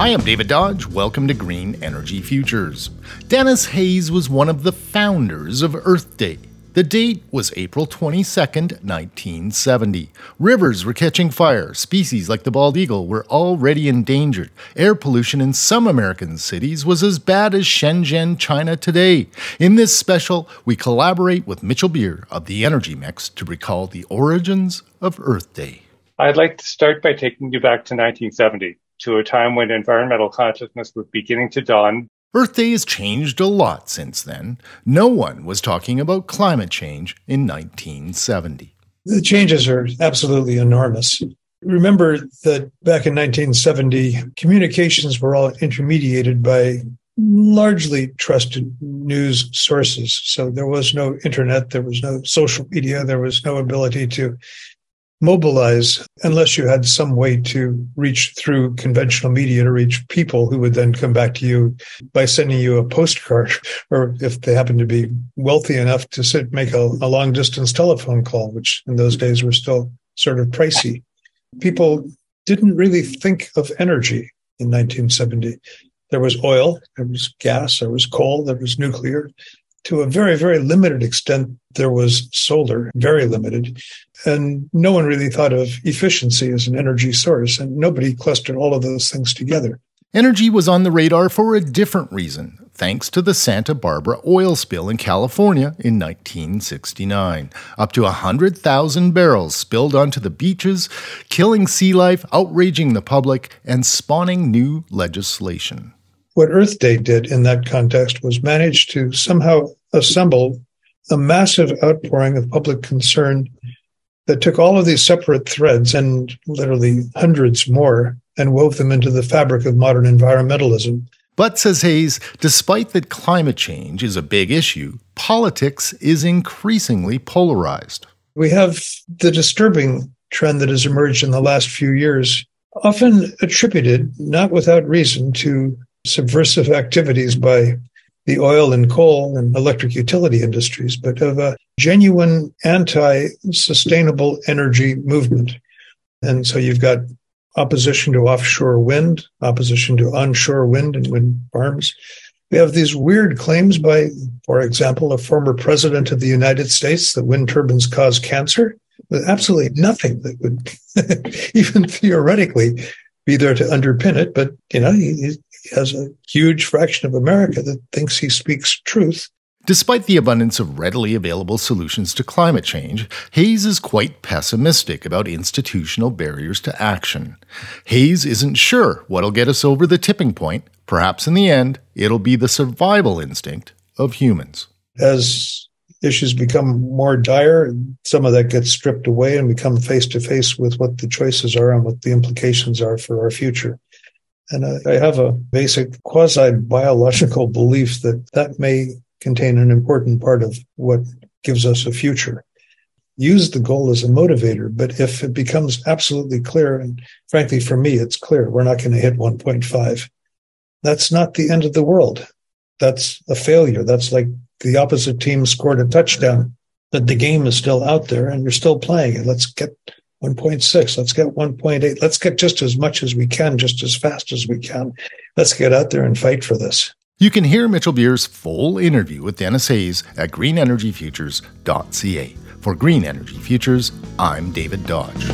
Hi, I'm David Dodge. Welcome to Green Energy Futures. Denis Hayes was one of the founders of Earth Day. The date was April 22, 1970. Rivers were catching fire. Species like the bald eagle were already endangered. Air pollution in some American cities was as bad as Shenzhen, China today. In this special, we collaborate with Mitchell Beer of the Energy Mix to recall the origins of Earth Day. I'd like to start by taking you back to 1970 to a time when environmental consciousness was beginning to dawn. Earth Day has changed a lot since then. No one was talking about climate change in 1970. The changes are absolutely enormous. Remember that back in 1970, communications were all intermediated by largely trusted news sources. So there was no internet, there was no social media, there was no ability to mobilize unless you had some way to reach through conventional media to reach people who would then come back to you by sending you a postcard or if they happen to be wealthy enough to sit, make a, a long distance telephone call which in those days were still sort of pricey. People didn't really think of energy in 1970 there was oil there was gas there was coal there was nuclear to a very, very limited extent, there was solar, very limited. And no one really thought of efficiency as an energy source, and nobody clustered all of those things together. Energy was on the radar for a different reason, thanks to the Santa Barbara oil spill in California in 1969. Up to 100,000 barrels spilled onto the beaches, killing sea life, outraging the public, and spawning new legislation what Earth Day did in that context was manage to somehow assemble a massive outpouring of public concern that took all of these separate threads and literally hundreds more and wove them into the fabric of modern environmentalism. But, says Hayes, despite that climate change is a big issue, politics is increasingly polarized. We have the disturbing trend that has emerged in the last few years, often attributed, not without reason, to subversive activities by the oil and coal and electric utility industries, but of a genuine anti sustainable energy movement. And so you've got opposition to offshore wind, opposition to onshore wind and wind farms. We have these weird claims by, for example, a former president of the United States that wind turbines cause cancer, with absolutely nothing that would even theoretically be there to underpin it. But, you know, he, has a huge fraction of America that thinks he speaks truth. Despite the abundance of readily available solutions to climate change, Hayes is quite pessimistic about institutional barriers to action. Hayes isn't sure what'll get us over the tipping point. Perhaps in the end, it'll be the survival instinct of humans. As issues become more dire, some of that gets stripped away and we come face to face with what the choices are and what the implications are for our future. And I, have a basic quasi biological belief that that may contain an important part of what gives us a future. Use the goal as a motivator, but if it becomes absolutely clear, and frankly, for me, it's clear we're not going to hit 1.5, that's not the end of the world. That's a failure. That's like the opposite team scored a touchdown, that the game is still out there and you're still playing it. Let's get 1.6. Let's get 1.8. Let's get just as much as we can, just as fast as we can. Let's get out there and fight for this. You can hear Mitchell Beer's full interview with Denis Hayes at greenenergyfutures.ca. For Green Energy Futures, I'm David Dodge.